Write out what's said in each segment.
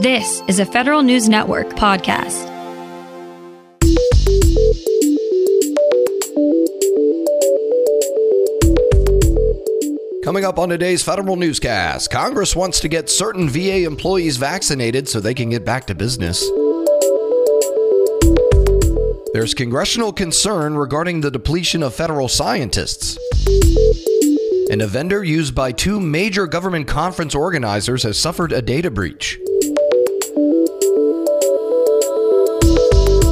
This is a Federal News Network podcast. Coming up on today's Federal Newscast, Congress wants to get certain VA employees vaccinated so they can get back to business. There's congressional concern regarding the depletion of federal scientists. And a vendor used by two major government conference organizers has suffered a data breach.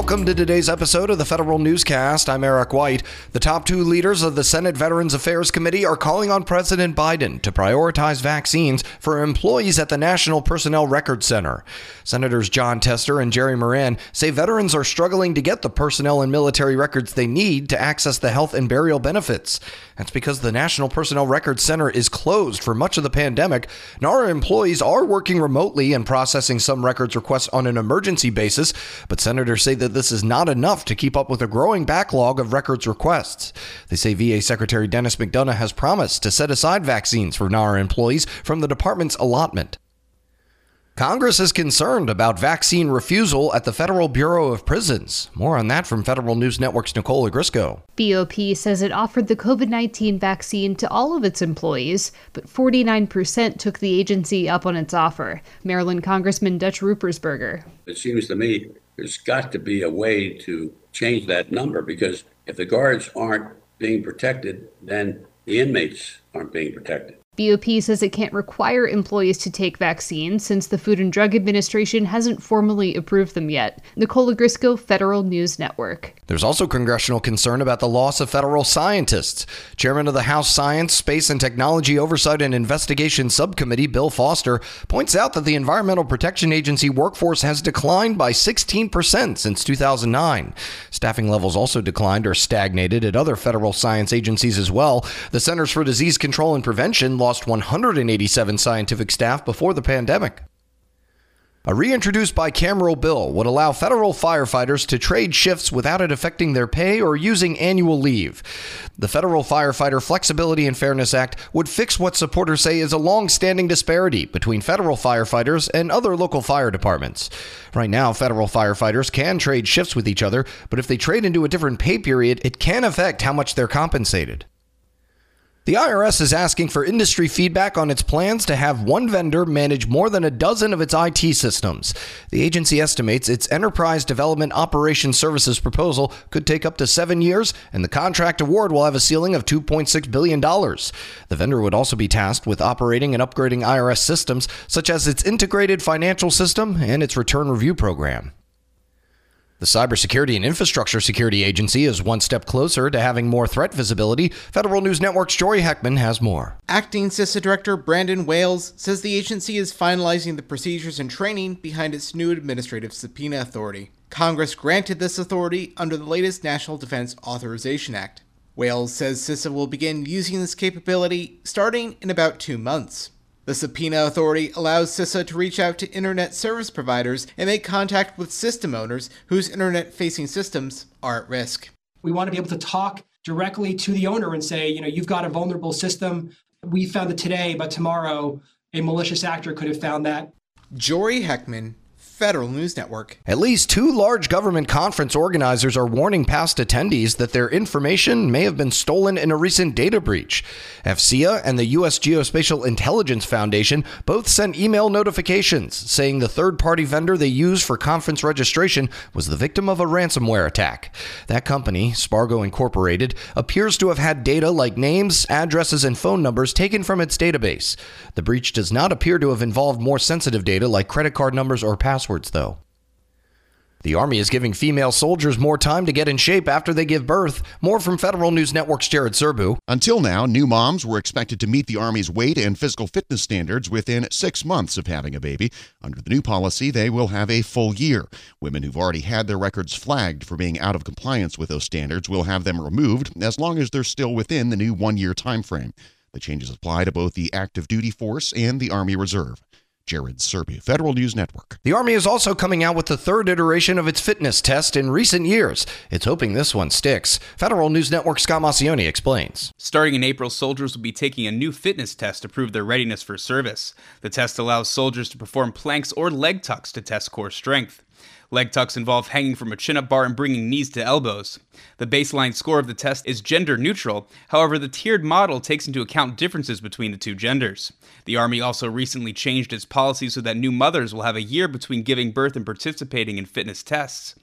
Welcome to today's episode of the Federal Newscast. I'm Eric White. The top two leaders of the Senate Veterans Affairs Committee are calling on President Biden to prioritize vaccines for employees at the National Personnel Record Center. Senators Jon Tester and Jerry Moran say veterans are struggling to get the personnel and military records they need to access the health and burial benefits. That's because the National Personnel Records Center is closed for much of the pandemic. NARA employees are working remotely and processing some records requests on an emergency basis, but senators say that this is not enough to keep up with a growing backlog of records requests. They say VA Secretary Dennis McDonough has promised to set aside vaccines for NARA employees from the department's allotment. Congress is concerned about vaccine refusal at the Federal Bureau of Prisons. More on that from Federal News Network's Nicole Ogrysko. BOP says it offered the COVID 19 vaccine to all of its employees, but 49% took the agency up on its offer. Maryland Congressman Dutch Ruppersberger. It seems to me there's got to be a way to change that number because if the guards aren't being protected, then the inmates aren't being protected. BOP says it can't require employees to take vaccines since the Food and Drug Administration hasn't formally approved them yet. Nicole Ogrysko, Federal News Network. There's also congressional concern about the loss of federal scientists. Chairman of the House Science, Space, and Technology Oversight and Investigation Subcommittee, Bill Foster, points out that the Environmental Protection Agency workforce has declined by 16% since 2009. Staffing levels also declined or stagnated at other federal science agencies as well. The Centers for Disease Control and Prevention lost 187 scientific staff before the pandemic. A reintroduced bicameral bill would allow federal firefighters to trade shifts without it affecting their pay or using annual leave. The Federal Firefighter Flexibility and Fairness Act would fix what supporters say is a long standing disparity between federal firefighters and other local fire departments. Right now, federal firefighters can trade shifts with each other, but if they trade into a different pay period, it can affect how much they're compensated. The IRS is asking for industry feedback on its plans to have one vendor manage more than a dozen of its IT systems. The agency estimates its Enterprise Development Operations Services proposal could take up to seven years, and the contract award will have a ceiling of $2.6 billion. The vendor would also be tasked with operating and upgrading IRS systems, such as its integrated financial system and its return review program. The Cybersecurity and Infrastructure Security Agency is one step closer to having more threat visibility. Federal News Network's Jory Heckman has more. Acting CISA Director Brandon Wales says the agency is finalizing the procedures and training behind its new administrative subpoena authority. Congress granted this authority under the latest National Defense Authorization Act. Wales says CISA will begin using this capability starting in about two months. The subpoena authority allows CISA to reach out to internet service providers and make contact with system owners whose internet facing systems are at risk. We want to be able to talk directly to the owner and say, you know, you've got a vulnerable system. We found it today, but tomorrow a malicious actor could have found that. Jory Heckman, Federal News Network. At least two large government conference organizers are warning past attendees that their information may have been stolen in a recent data breach. AFCEA and the U.S. Geospatial Intelligence Foundation both sent email notifications saying the third party vendor they used for conference registration was the victim of a ransomware attack. That company, Spargo Incorporated, appears to have had data like names, addresses, and phone numbers taken from its database. The breach does not appear to have involved more sensitive data like credit card numbers or passwords passwords, though. The Army is giving female soldiers more time to get in shape after they give birth. More from Federal News Network's Jared Serbu. Until now, new moms were expected to meet the Army's weight and physical fitness standards within six months of having a baby. Under the new policy, they will have a full year. Women who've already had their records flagged for being out of compliance with those standards will have them removed as long as they're still within the new one year time frame. The changes apply to both the active duty force and the Army Reserve. Jared Serbu, Federal News Network. The Army is also coming out with the third iteration of its fitness test in recent years. It's hoping this one sticks. Federal News Network Scott Maucione explains. Starting in April, soldiers will be taking a new fitness test to prove their readiness for service. The test allows soldiers to perform planks or leg tucks to test core strength. Leg tucks involve hanging from a chin up bar and bringing knees to elbows. The baseline score of the test is gender neutral, however, the tiered model takes into account differences between the two genders. The Army also recently changed its policy so that new mothers will have a year between giving birth and participating in fitness tests.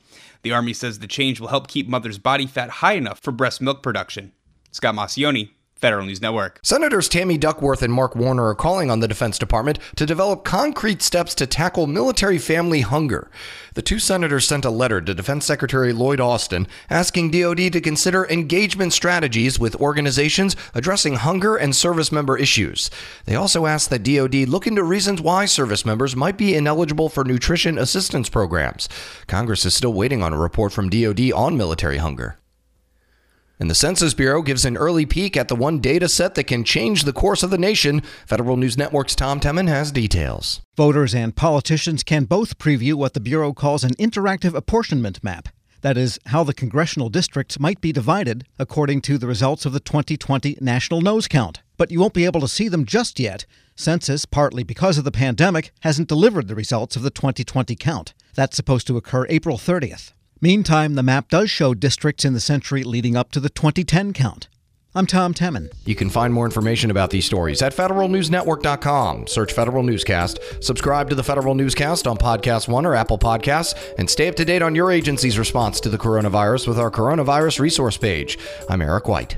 The Army says the change will help keep mothers' body fat high enough for breast milk production. Scott Maucione, Federal News Network. Senators Tammy Duckworth and Mark Warner are calling on the Defense Department to develop concrete steps to tackle military family hunger. The two senators sent a letter to Defense Secretary Lloyd Austin asking DoD to consider engagement strategies with organizations addressing hunger and service member issues. They also asked that DoD look into reasons why service members might be ineligible for nutrition assistance programs. Congress is still waiting on a report from DoD on military hunger. And the Census Bureau gives an early peek at the one data set that can change the course of the nation. Federal News Network's Tom Temin has details. Voters and politicians can both preview what the Bureau calls an interactive apportionment map. That is, how the congressional districts might be divided according to the results of the 2020 National Nose Count. But you won't be able to see them just yet. Census, partly because of the pandemic, hasn't delivered the results of the 2020 count. That's supposed to occur April 30th. Meantime, the map does show districts in the century leading up to the 2010 count. I'm Tom Temin. You can find more information about these stories at federalnewsnetwork.com. Search Federal Newscast, subscribe to the Federal Newscast on Podcast One or Apple Podcasts, and stay up to date on your agency's response to the coronavirus with our coronavirus resource page. I'm Eric White.